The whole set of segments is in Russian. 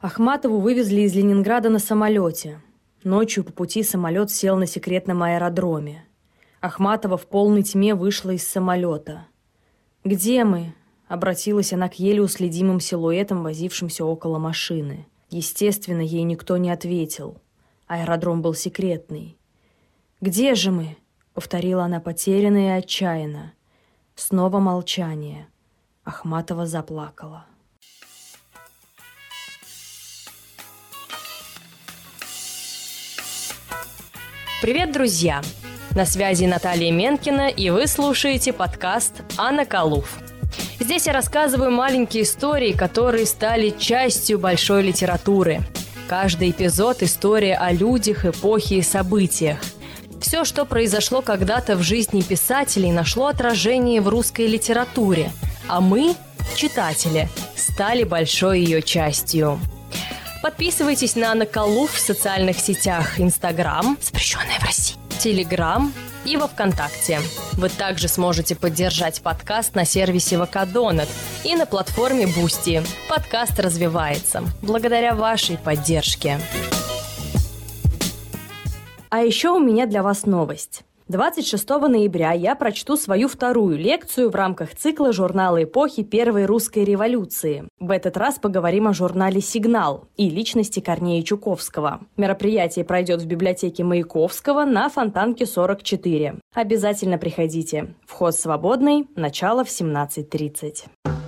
Ахматову вывезли из Ленинграда на самолете. Ночью по пути самолет сел на секретном аэродроме. Ахматова в полной тьме вышла из самолета. «Где мы?» — обратилась она к еле уследимым силуэтам, возившимся около машины. Естественно, ей никто не ответил. Аэродром был секретный. «Где же мы?» — повторила она потерянно и отчаянно. Снова молчание. Ахматова заплакала. Привет, друзья! На связи Наталья Менкина, и вы слушаете подкаст «Анна Калуф». Здесь я рассказываю маленькие истории, которые стали частью большой литературы. Каждый эпизод – история о людях, эпохе и событиях. Все, что произошло когда-то в жизни писателей, нашло отражение в русской литературе, а мы, читатели, стали большой ее частью. Подписывайтесь на Наколу в социальных сетях Инстаграм, запрещенная в России, Телеграм и во Вконтакте. Вы также сможете поддержать подкаст на сервисе VK Donut и на платформе Boosty. Подкаст развивается благодаря вашей поддержке. А еще у меня для вас новость. 26 ноября я прочту свою вторую лекцию в рамках цикла журнала эпохи Первой русской революции. В этот раз поговорим о журнале «Сигнал» и личности Корнея Чуковского. Мероприятие пройдет в библиотеке Маяковского на Фонтанке 44. Обязательно приходите. Вход свободный, начало в 17.30.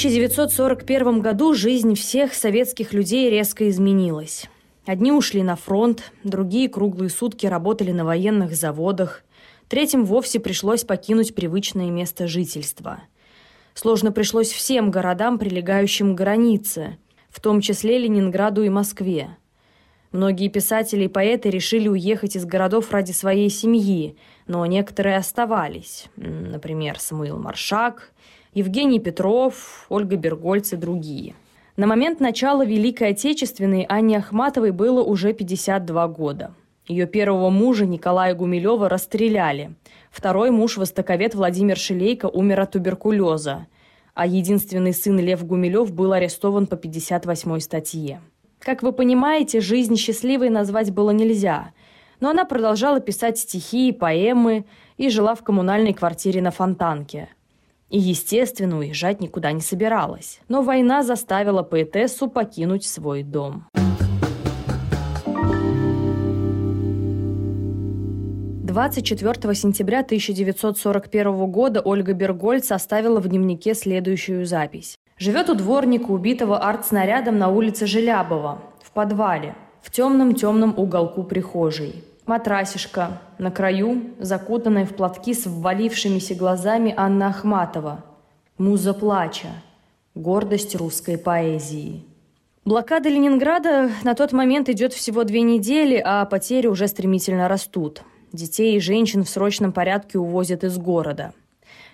1941 году жизнь всех советских людей резко изменилась. Одни ушли на фронт, другие круглые сутки работали на военных заводах, третьим вовсе пришлось покинуть привычное место жительства. Сложно пришлось всем городам, прилегающим к границе, в том числе Ленинграду и Москве. Многие писатели и поэты решили уехать из городов ради своей семьи, но некоторые оставались. Например, Самуил Маршак – Евгений Петров, Ольга Бергольц и другие. На момент начала Великой Отечественной Анне Ахматовой было уже 52 года. Ее первого мужа Николая Гумилева расстреляли. Второй муж, востоковед Владимир Шилейко, умер от туберкулеза. А единственный сын Лев Гумилев был арестован по 58 статье. Как вы понимаете, жизнь счастливой назвать было нельзя. Но она продолжала писать стихи и поэмы и жила в коммунальной квартире на Фонтанке – и, естественно, уезжать никуда не собиралась. Но война заставила поэтессу покинуть свой дом. Двадцать четвертого сентября 1941 года Ольга Бергольц оставила в дневнике следующую запись. Живет у дворника, убитого артснарядом на улице Желябова, в подвале, в темном-темном уголку прихожей. Матрасишка. На краю, закутанная в платки с ввалившимися глазами Анна Ахматова. Муза плача. Гордость русской поэзии. Блокада Ленинграда на тот момент идет всего две недели, а потери уже стремительно растут. Детей и женщин в срочном порядке увозят из города.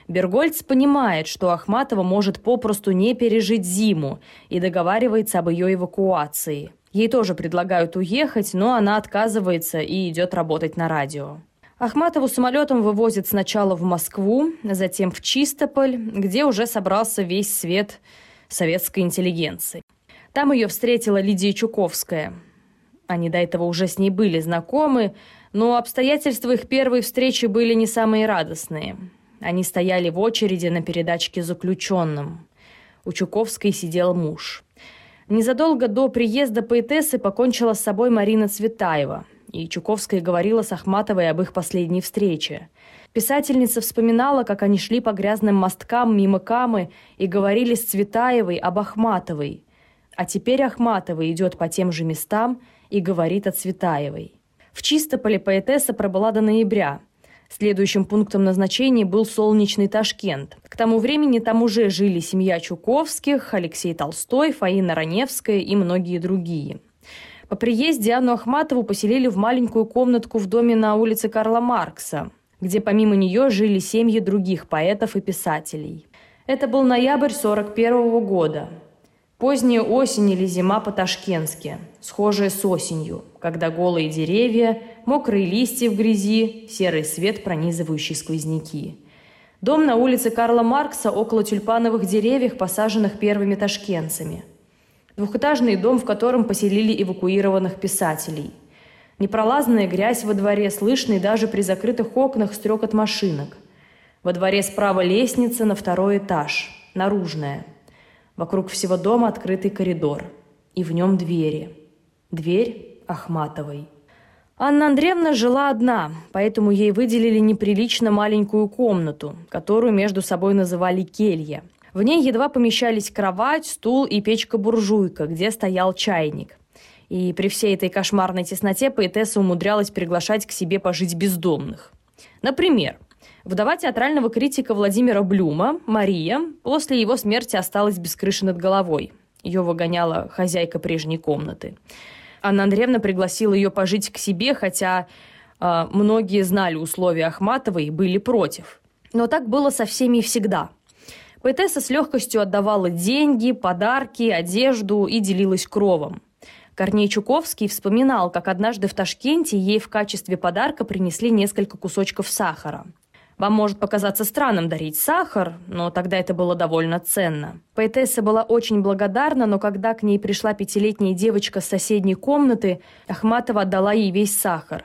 Бергольц понимает, что Ахматова может попросту не пережить зиму и договаривается об ее эвакуации – Ей тоже предлагают уехать, но она отказывается и идет работать на радио. Ахматову самолетом вывозят сначала в Москву, затем в Чистополь, где уже собрался весь свет советской интеллигенции. Там ее встретила Лидия Чуковская. Они до этого уже с ней были знакомы, но обстоятельства их первой встречи были не самые радостные. Они стояли в очереди на передачке заключенным. У Чуковской сидел муж. Незадолго до приезда поэтессы покончила с собой Марина Цветаева, и Чуковская говорила с Ахматовой об их последней встрече. Писательница вспоминала, как они шли по грязным мосткам мимо Камы и говорили с Цветаевой об Ахматовой. А теперь Ахматова идет по тем же местам и говорит о Цветаевой. В Чистополе поэтесса пробыла до ноября – Следующим пунктом назначения был солнечный Ташкент. К тому времени там уже жили семья Чуковских, Алексей Толстой, Фаина Раневская и многие другие. По приезде Анну Ахматову поселили в маленькую комнатку в доме на улице Карла Маркса, где помимо нее жили семьи других поэтов и писателей. Это был ноябрь 1941 года. Поздняя осень или зима по-ташкентски, схожая с осенью, когда голые деревья, мокрые листья в грязи, серый свет, пронизывающий сквозняки. Дом на улице Карла Маркса около тюльпановых деревьев, посаженных первыми ташкентцами. Двухэтажный дом, в котором поселили эвакуированных писателей. Непролазная грязь во дворе, слышный даже при закрытых окнах стрекот машинок. Во дворе справа лестница на второй этаж, наружная – Вокруг всего дома открытый коридор. И в нем двери. Дверь Ахматовой. Анна Андреевна жила одна, поэтому ей выделили неприлично маленькую комнату, которую между собой называли келья. В ней едва помещались кровать, стул и печка-буржуйка, где стоял чайник. И при всей этой кошмарной тесноте поэтесса умудрялась приглашать к себе пожить бездомных. Например, Вдова театрального критика Владимира Блюма, Мария, после его смерти осталась без крыши над головой. Ее выгоняла хозяйка прежней комнаты. Анна Андреевна пригласила ее пожить к себе, хотя э, многие знали условия Ахматовой и были против. Но так было со всеми и всегда. Поэтесса с легкостью отдавала деньги, подарки, одежду и делилась кровом. Корней Чуковский вспоминал, как однажды в Ташкенте ей в качестве подарка принесли несколько кусочков сахара – вам может показаться странным дарить сахар, но тогда это было довольно ценно. Поэтесса была очень благодарна, но когда к ней пришла пятилетняя девочка с соседней комнаты, Ахматова отдала ей весь сахар.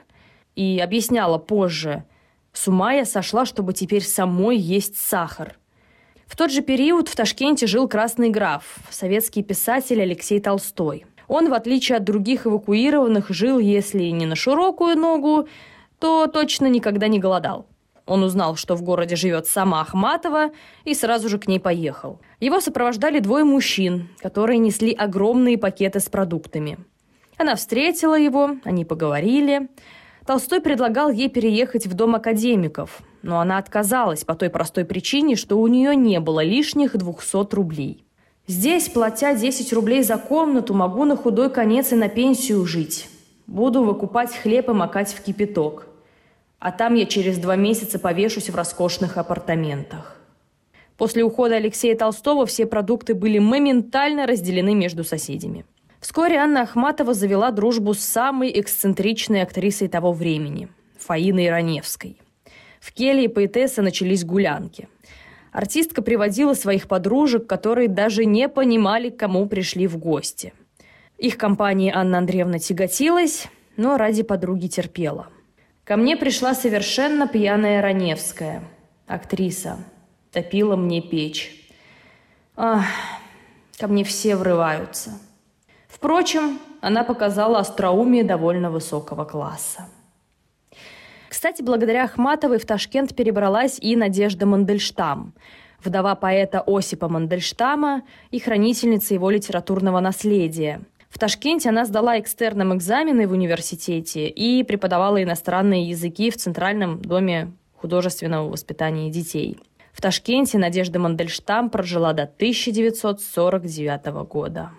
И объясняла позже, с ума я сошла, чтобы теперь самой есть сахар. В тот же период в Ташкенте жил красный граф, советский писатель Алексей Толстой. Он, в отличие от других эвакуированных, жил, если не на широкую ногу, то точно никогда не голодал. Он узнал, что в городе живет сама Ахматова, и сразу же к ней поехал. Его сопровождали двое мужчин, которые несли огромные пакеты с продуктами. Она встретила его, они поговорили. Толстой предлагал ей переехать в дом академиков, но она отказалась по той простой причине, что у нее не было лишних 200 рублей. «Здесь, платя 10 рублей за комнату, могу на худой конец и на пенсию жить. Буду выкупать хлеб и макать в кипяток а там я через два месяца повешусь в роскошных апартаментах. После ухода Алексея Толстого все продукты были моментально разделены между соседями. Вскоре Анна Ахматова завела дружбу с самой эксцентричной актрисой того времени – Фаиной Раневской. В келье поэтессы начались гулянки. Артистка приводила своих подружек, которые даже не понимали, к кому пришли в гости. Их компании Анна Андреевна тяготилась, но ради подруги терпела – Ко мне пришла совершенно пьяная Раневская, актриса. Топила мне печь. Ах, ко мне все врываются. Впрочем, она показала остроумие довольно высокого класса. Кстати, благодаря Ахматовой в Ташкент перебралась и Надежда Мандельштам, вдова поэта Осипа Мандельштама и хранительница его литературного наследия, в Ташкенте она сдала экстерном экзамены в университете и преподавала иностранные языки в Центральном доме художественного воспитания детей. В Ташкенте Надежда Мандельштам прожила до 1949 года.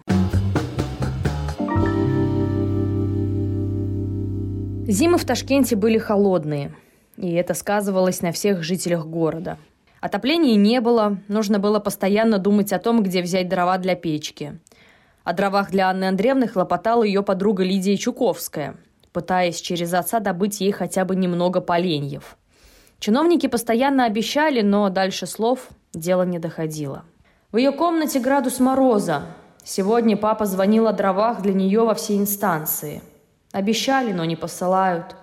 Зимы в Ташкенте были холодные, и это сказывалось на всех жителях города. Отопления не было, нужно было постоянно думать о том, где взять дрова для печки. О дровах для Анны Андреевны хлопотала ее подруга Лидия Чуковская, пытаясь через отца добыть ей хотя бы немного поленьев. Чиновники постоянно обещали, но дальше слов дело не доходило. В ее комнате градус мороза. Сегодня папа звонил о дровах для нее во все инстанции. Обещали, но не посылают.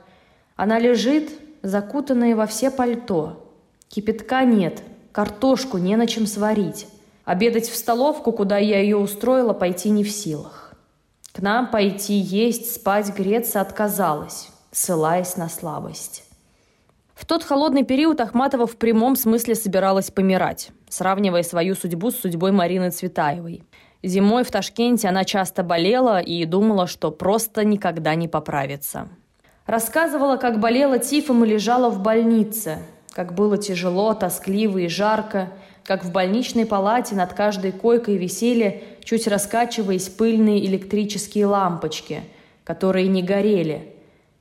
Она лежит, закутанная во все пальто. Кипятка нет, картошку не на чем сварить. Обедать в столовку, куда я ее устроила, пойти не в силах. К нам пойти есть, спать, греться отказалась, ссылаясь на слабость. В тот холодный период Ахматова в прямом смысле собиралась помирать, сравнивая свою судьбу с судьбой Марины Цветаевой. Зимой в Ташкенте она часто болела и думала, что просто никогда не поправится. Рассказывала, как болела тифом и лежала в больнице, как было тяжело, тоскливо и жарко – как в больничной палате над каждой койкой висели, чуть раскачиваясь, пыльные электрические лампочки, которые не горели,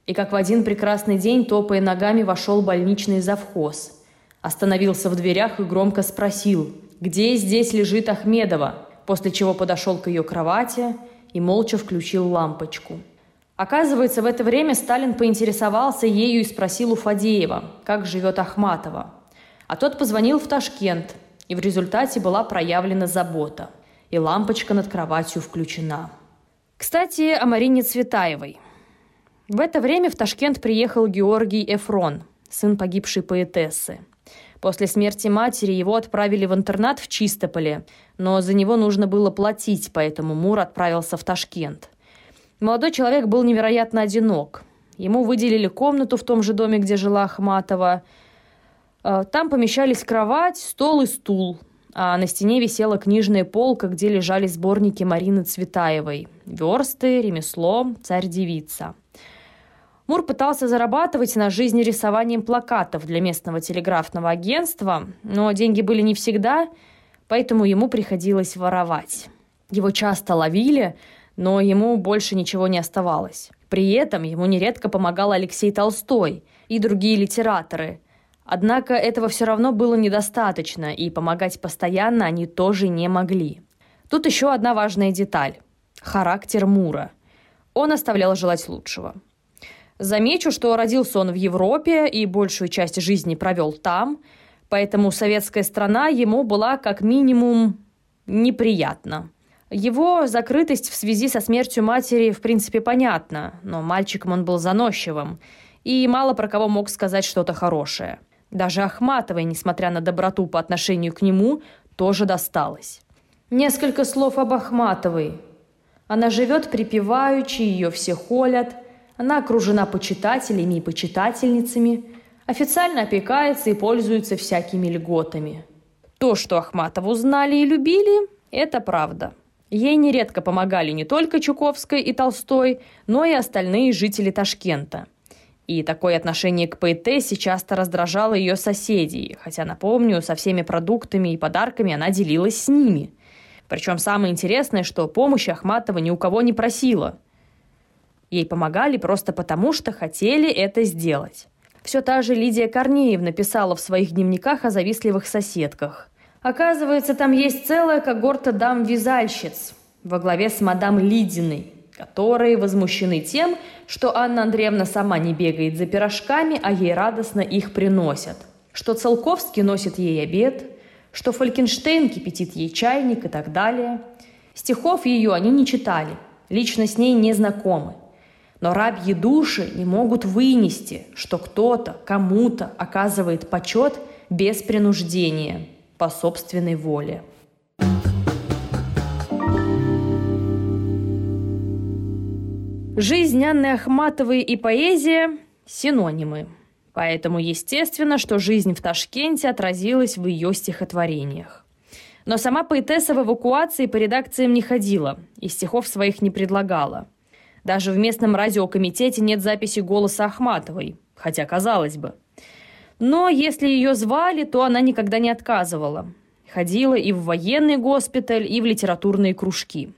и как в один прекрасный день, топая ногами, вошел больничный завхоз. Остановился в дверях и громко спросил, где здесь лежит Ахмедова? после чего подошел к ее кровати и молча включил лампочку. Оказывается, в это время Сталин поинтересовался ею и спросил у Фадеева, как живет Ахматова. А тот позвонил в Ташкент, и в результате была проявлена забота, и лампочка над кроватью включена. Кстати, о Марине Цветаевой. В это время в Ташкент приехал Георгий Эфрон, сын погибшей поэтессы. После смерти матери его отправили в интернат в Чистополе, но за него нужно было платить, поэтому Мур отправился в Ташкент – Молодой человек был невероятно одинок. Ему выделили комнату в том же доме, где жила Ахматова. Э, там помещались кровать, стол и стул. А на стене висела книжная полка, где лежали сборники Марины Цветаевой. «Версты», «Ремесло», «Царь-девица». Мур пытался зарабатывать на жизни рисованием плакатов для местного телеграфного агентства, но деньги были не всегда, поэтому ему приходилось воровать. Его часто ловили – но ему больше ничего не оставалось. При этом ему нередко помогал Алексей Толстой и другие литераторы. Однако этого все равно было недостаточно, и помогать постоянно они тоже не могли. Тут еще одна важная деталь – характер Мура. Он оставлял желать лучшего. Замечу, что родился он в Европе и большую часть жизни провел там, поэтому советская страна ему была как минимум неприятна. Его закрытость в связи со смертью матери в принципе понятна, но мальчиком он был заносчивым и мало про кого мог сказать что-то хорошее. Даже Ахматовой, несмотря на доброту по отношению к нему, тоже досталось. Несколько слов об Ахматовой. Она живет припеваючи, ее все холят. Она окружена почитателями и почитательницами. Официально опекается и пользуется всякими льготами. То, что Ахматову знали и любили, это правда. Ей нередко помогали не только Чуковской и Толстой, но и остальные жители Ташкента. И такое отношение к поэтессе часто раздражало ее соседей, хотя, напомню, со всеми продуктами и подарками она делилась с ними. Причем самое интересное, что помощи Ахматова ни у кого не просила. Ей помогали просто потому, что хотели это сделать. Все та же Лидия Корнеевна писала в своих дневниках о завистливых соседках – Оказывается, там есть целая когорта дам-вязальщиц во главе с мадам Лидиной, которые возмущены тем, что Анна Андреевна сама не бегает за пирожками, а ей радостно их приносят. Что Целковский носит ей обед, что Фолькенштейн кипятит ей чайник и так далее. Стихов ее они не читали, лично с ней не знакомы. Но рабьи души не могут вынести, что кто-то кому-то оказывает почет без принуждения – по собственной воле. Жизнь Анны Ахматовой и поэзия – синонимы. Поэтому естественно, что жизнь в Ташкенте отразилась в ее стихотворениях. Но сама поэтесса в эвакуации по редакциям не ходила и стихов своих не предлагала. Даже в местном радиокомитете нет записи голоса Ахматовой, хотя казалось бы – но если ее звали, то она никогда не отказывала. Ходила и в военный госпиталь, и в литературные кружки.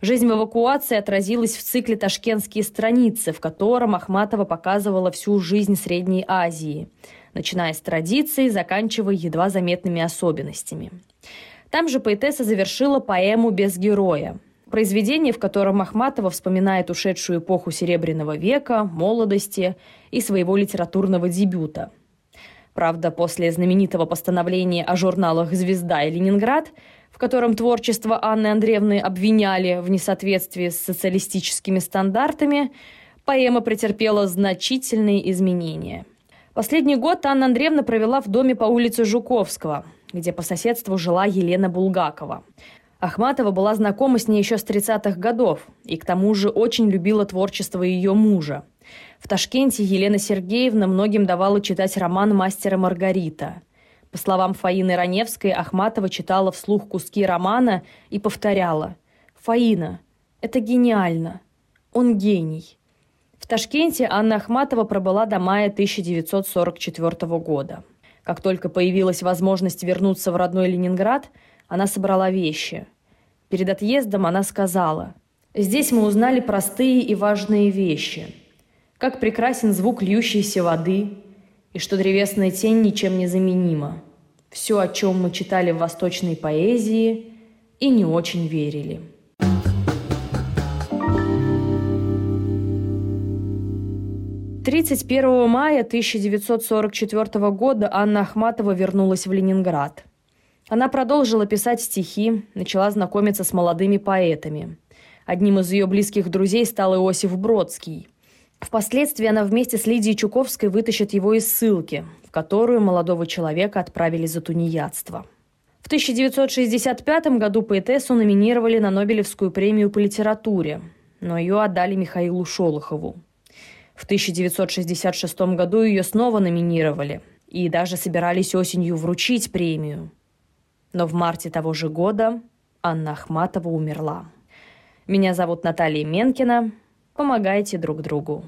Жизнь в эвакуации отразилась в цикле «Ташкентские страницы», в котором Ахматова показывала всю жизнь Средней Азии, начиная с традиций, заканчивая едва заметными особенностями. Там же поэтесса завершила поэму «Без героя», произведение, в котором Ахматова вспоминает ушедшую эпоху Серебряного века, молодости и своего литературного дебюта – Правда, после знаменитого постановления о журналах «Звезда» и «Ленинград», котором творчество Анны Андреевны обвиняли в несоответствии с социалистическими стандартами, поэма претерпела значительные изменения. Последний год Анна Андреевна провела в доме по улице Жуковского, где по соседству жила Елена Булгакова. Ахматова была знакома с ней еще с 30-х годов и к тому же очень любила творчество ее мужа. В Ташкенте Елена Сергеевна многим давала читать роман «Мастера Маргарита». По словам Фаины Раневской, Ахматова читала вслух куски романа и повторяла «Фаина, это гениально! Он гений!» В Ташкенте Анна Ахматова пробыла до мая 1944 года. Как только появилась возможность вернуться в родной Ленинград, она собрала вещи. Перед отъездом она сказала «Здесь мы узнали простые и важные вещи – как прекрасен звук льющейся воды, и что древесная тень ничем не заменима. Все, о чем мы читали в восточной поэзии, и не очень верили. Тридцать первого мая 1944 года Анна Ахматова вернулась в Ленинград. Она продолжила писать стихи, начала знакомиться с молодыми поэтами. Одним из ее близких друзей стал Иосиф Бродский. Впоследствии она вместе с Лидией Чуковской вытащит его из ссылки, в которую молодого человека отправили за тунеядство. В 1965 году поэтессу номинировали на Нобелевскую премию по литературе, но ее отдали Михаилу Шолохову. В 1966 году ее снова номинировали и даже собирались осенью вручить премию. Но в марте того же года Анна Ахматова умерла. Меня зовут Наталья Менкина. Помогайте друг другу.